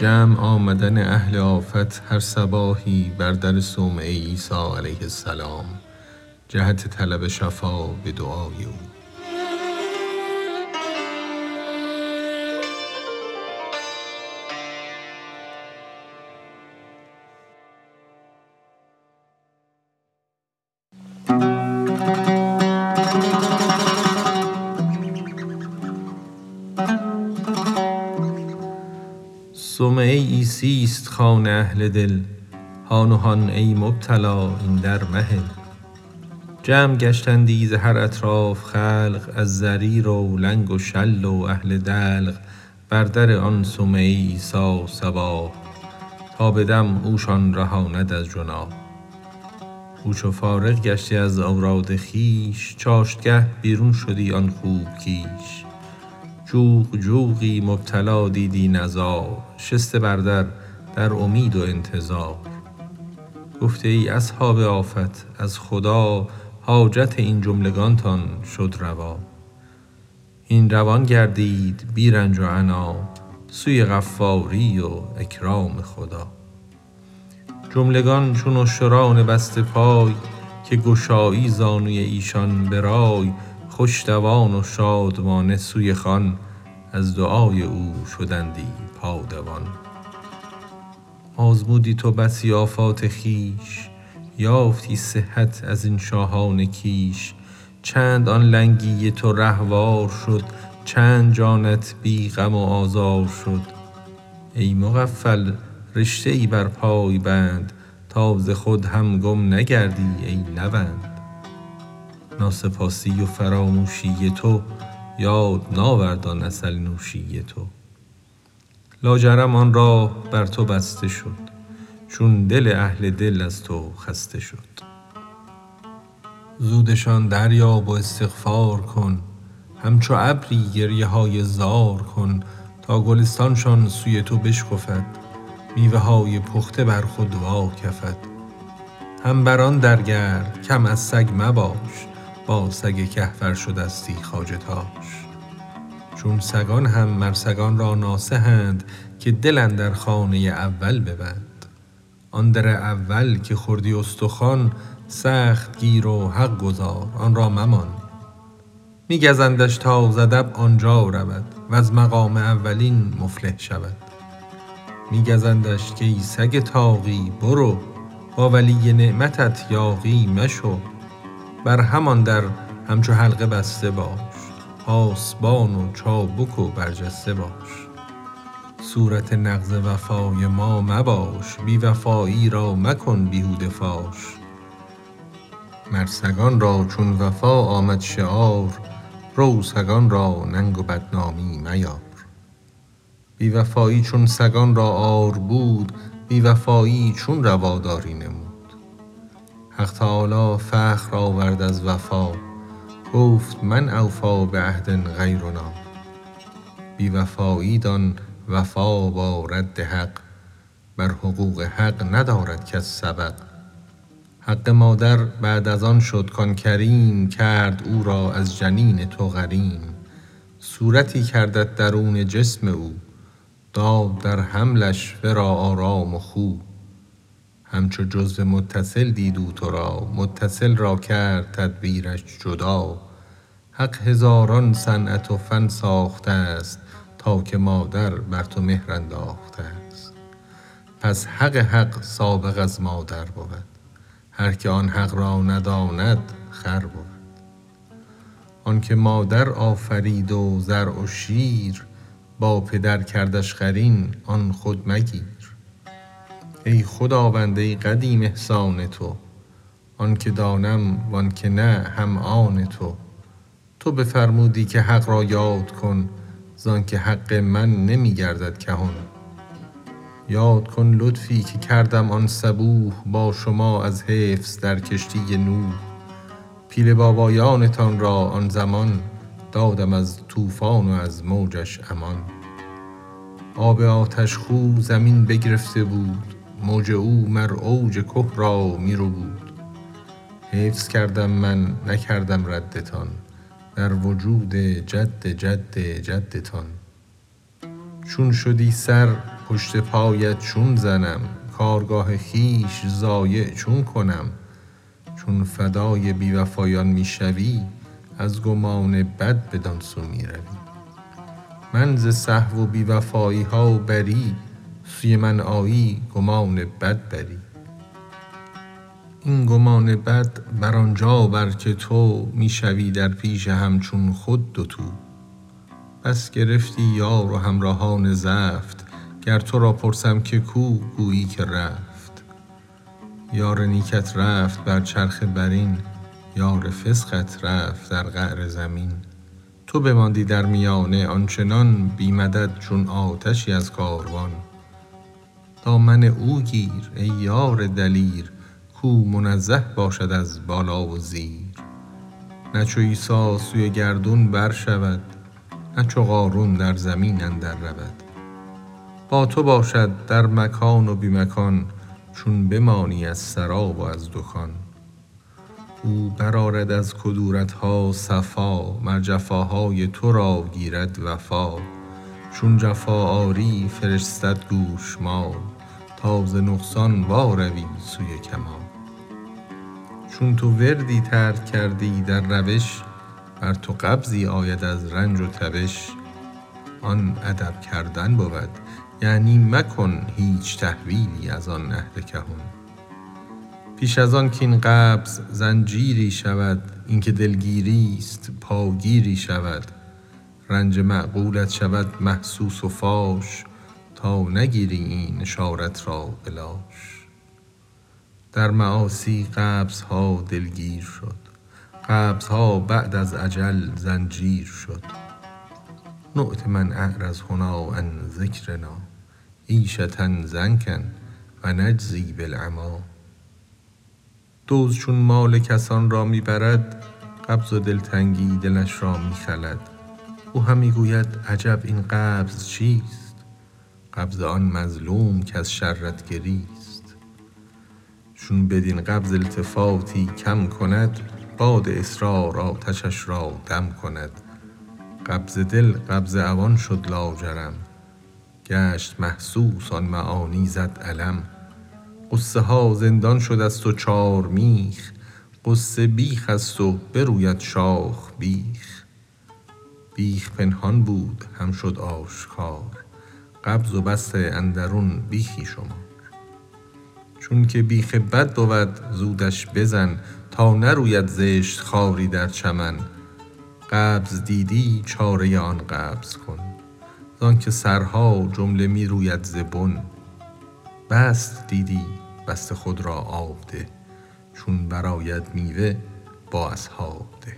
جمع آمدن اهل آفت هر صباحی بر در صومعه عیسی علیه السلام. جهت طلب شفا به دعای او. صومعه عیسی است خوان اهل دل. هان و هان ای مبتلا این در مهل جمع گشتندی ز هر اطراف خلق از ضریر و لنگ و شل و اهل دلق. بر در آن صومعه عیسی صباح تا به دم اوشان رهاند از جناح او چو فارغ گشتی از اوراد خویش چاشتگه بیرون شدی آن خوب کیش. جوق جوقی مبتلا دیدی نزار شسته بر در امید و انتظار. گفته ای اصحاب آفت از خدا حاجت این جملگانتان شد روا. هین روان گردید بی رنج و عنا سوی غفاری و اکرام خدا. جملگان چون اشتران بسته پای که گشایی زانوی ایشان به رای خوش دوان و شادمانه سوی خان از دعای او شدندی پادوان. آزمودی تو بسی آفات خویش یافتی صحت از این شاهان کیش. چند آن لنگی تو رهوار شد چند جانت بی غم و آزار شد. ای مغفل رشته ای بر پای بند تا ز خود هم گم نگردی ای نوند ناسپاسی و فراموشی تو یاد ناورد آن عسل نوشی تو. لاجرم آن راه بر تو بسته شد چون دل اهل دل از تو خسته شد. زودشان دریاب و استغفار کن همچو ابری گریه های زار کن تا گلستانشان سوی تو بشکفد میوه های پخته بر خود واکفد. هم بر آن در گرد کم از سگ مباش با سگ کهفرشدستی خواجه تاش چون سگان هم مر سگان را ناصحند که دل اندر خانه اول ببند. آن در اول که خوردی استخوان سخت گیر و حق گزار آن را ممان. می گزندش تا ز ادب آن جا رود وز مقام اولین مفلح شود. می گزندش کای سگ طاغی برو با ولی نعمتت یاغی مشو. بر همان در همچو حلقه بسته باش پاسبان و چابک و برجسته باش. صورت نقض وفای ما مباش بی وفایی را مکن بیهوده فاش. مر سگان را چون وفا آمد شعار رو سگان را ننگ و بدنامی میار. بی وفایی چون سگان را عار بود بی وفایی چون رواداری نمود. حق تعالی فخر آورد از وفا گفت من اوفی بعهد غیرنا بی وفایی دان وفا با رد حق بر حقوق حق ندارد کس سبق. حق مادر بعد از آن شد کان کریم کرد او را از جنین تو غریم. صورتی کردت درون جسم او داد در حملش ورا آرام و خو. همچو جزو متصل دید او تو را متصل را کرد تدبیرش جدا. حق هزاران صنعت و فن ساخته ست تا که مادر بر تو مهر انداخته ست پس حق حق سابق از مادر بود. هر که آن حق را نداند خر بود. آن که مادر آفرید و زرع و شیر با پدر کردش قرین آن خود مگیر. ای خداوند ای قدیم احسان تو. آن که دانم وان که نه هم آن تو. تو بفرمودی که حق را یاد کن زان که حق من نمی گردد کهن. یاد کن لطفی که کردم آن صبوح با شما از حفظ در کشتی نوح. پیل بابایانتان را آن زمان دادم از طوفان و از موجش امان. آب آتش خو زمین بگرفته بود موج او مر اوج که را می ربود حفظ کردم من نکردم ردتان. در وجود جد جد جدتان. چون شدی سر پشت پایت چون زنم. کارگاه خویش ضایع چون کنم. چون فدای بی وفایان می شوی از گمان بد بدان سو می روی من ز صحو و بی وفایی ها بری سوی من آیی گمان بد بری. این گمان بد بر آن جا بر که تو می شوی در پیش همچون خود دوتو بس گرفتی یار و همراهان زفت گر تو را پرسم که کو گویی که رفت. یار نیکت رفت بر چرخ برین یار فسقت رفت در قعر زمین. تو بماندی در میانه آنچنان بی مدد چون آتشی از کاروان. دامن او گیر ای یار دلیر کو منزه باشد از بالا و زیر. نه چو عیسی سوی گردون بر شود نه چو قارون در زمین اندر رود. با تو باشد در مکان و بی مکان چون بمانی از سرا و از دکان. او برآرد از کدورت ها صفا مر جفاهای تو را گیرد وفا. چون جفا آری فرستد گوشمال تا ز نقصان وا سوی کمال. چون تو وردی ترک کردی در روش بر تو قبضی آید از رنج و تبش. آن ادب کردن بود یعنی مکن هیچ تحویلی از آن اهل کهن. پیش از آن کاین قبض زنجیری شود این که دلگیری ست پاگیری شود. رنج معقولت شود محسوس و فاش نگیری این اشارت را بلاش. در معاصی قبض ها دلگیر شد. قبض ها بعد از اجل زنجیر شد. نؤت من اعرض هنا عن ذکرنا عیشة ضنکا و نجزی بالعمی دزد چون مال کسان را می برد قبض و دلتنگی دلش را می خلد او همی گوید عجب این قبض چیست؟ قبض آن مظلوم کز شرت گریست. چون بدین قبض التفاتی کم کند باد اصرار آتشش را دم کند. قبض دل قبض عوان شد لاجرم. گشت محسوس آن معانی زد علم. غصه ها زندان شدست و چارمیخ غصه بیخ است و بروید شاخ بیخ. بیخ پنهان بود هم شد آشکار. قبض و بسط اندرون بیخی شمار چونک بیخ بد بود زودش بزن تا نروید زشت خاری در چمن. قبض دیدی چاره آن قبض کن. زانک سرها جمله می روید ز بن. بسط دیدی بسته خود را آب ده چون برآید میوه با اصحاب ده.